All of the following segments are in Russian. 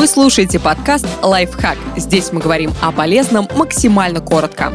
Вы слушаете подкаст «Лайфхак». Здесь мы говорим о полезном максимально коротко.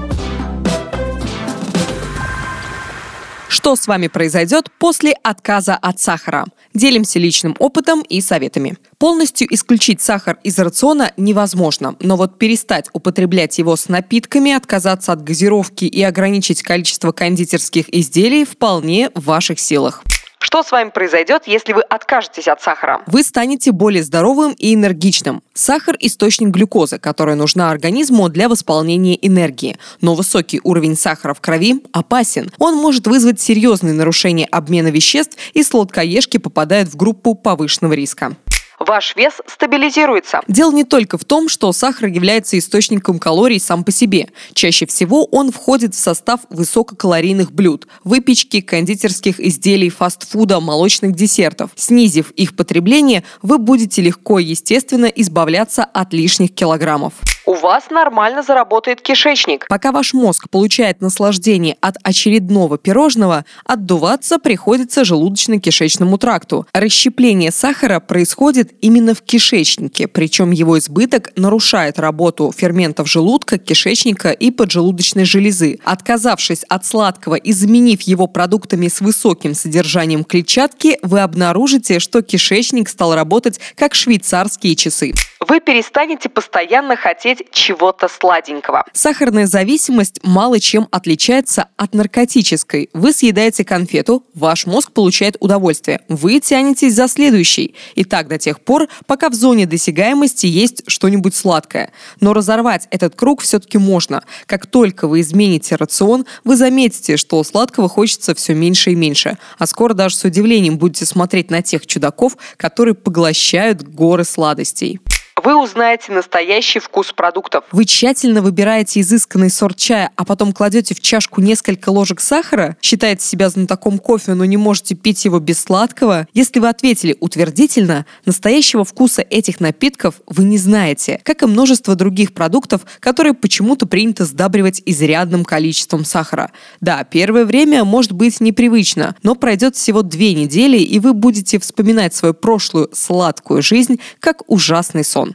Что с вами произойдет после отказа от сахара? Делимся личным опытом и советами. Полностью исключить сахар из рациона невозможно, но вот перестать употреблять его с напитками, отказаться от газировки и ограничить количество кондитерских изделий вполне в ваших силах. Что с вами произойдет, если вы откажетесь от сахара? Вы станете более здоровым и энергичным. Сахар – источник глюкозы, которая нужна организму для восполнения энергии. Но высокий уровень сахара в крови опасен. Он может вызвать серьезные нарушения обмена веществ, и сладкоежки попадают в группу повышенного риска ваш вес стабилизируется. Дело не только в том, что сахар является источником калорий сам по себе. Чаще всего он входит в состав высококалорийных блюд, выпечки, кондитерских изделий, фастфуда, молочных десертов. Снизив их потребление, вы будете легко и естественно избавляться от лишних килограммов у вас нормально заработает кишечник. Пока ваш мозг получает наслаждение от очередного пирожного, отдуваться приходится желудочно-кишечному тракту. Расщепление сахара происходит именно в кишечнике, причем его избыток нарушает работу ферментов желудка, кишечника и поджелудочной железы. Отказавшись от сладкого и заменив его продуктами с высоким содержанием клетчатки, вы обнаружите, что кишечник стал работать как швейцарские часы вы перестанете постоянно хотеть чего-то сладенького. Сахарная зависимость мало чем отличается от наркотической. Вы съедаете конфету, ваш мозг получает удовольствие. Вы тянетесь за следующей. И так до тех пор, пока в зоне досягаемости есть что-нибудь сладкое. Но разорвать этот круг все-таки можно. Как только вы измените рацион, вы заметите, что сладкого хочется все меньше и меньше. А скоро даже с удивлением будете смотреть на тех чудаков, которые поглощают горы сладостей вы узнаете настоящий вкус продуктов. Вы тщательно выбираете изысканный сорт чая, а потом кладете в чашку несколько ложек сахара, считаете себя знатоком кофе, но не можете пить его без сладкого. Если вы ответили утвердительно, настоящего вкуса этих напитков вы не знаете, как и множество других продуктов, которые почему-то принято сдабривать изрядным количеством сахара. Да, первое время может быть непривычно, но пройдет всего две недели, и вы будете вспоминать свою прошлую сладкую жизнь как ужасный сон.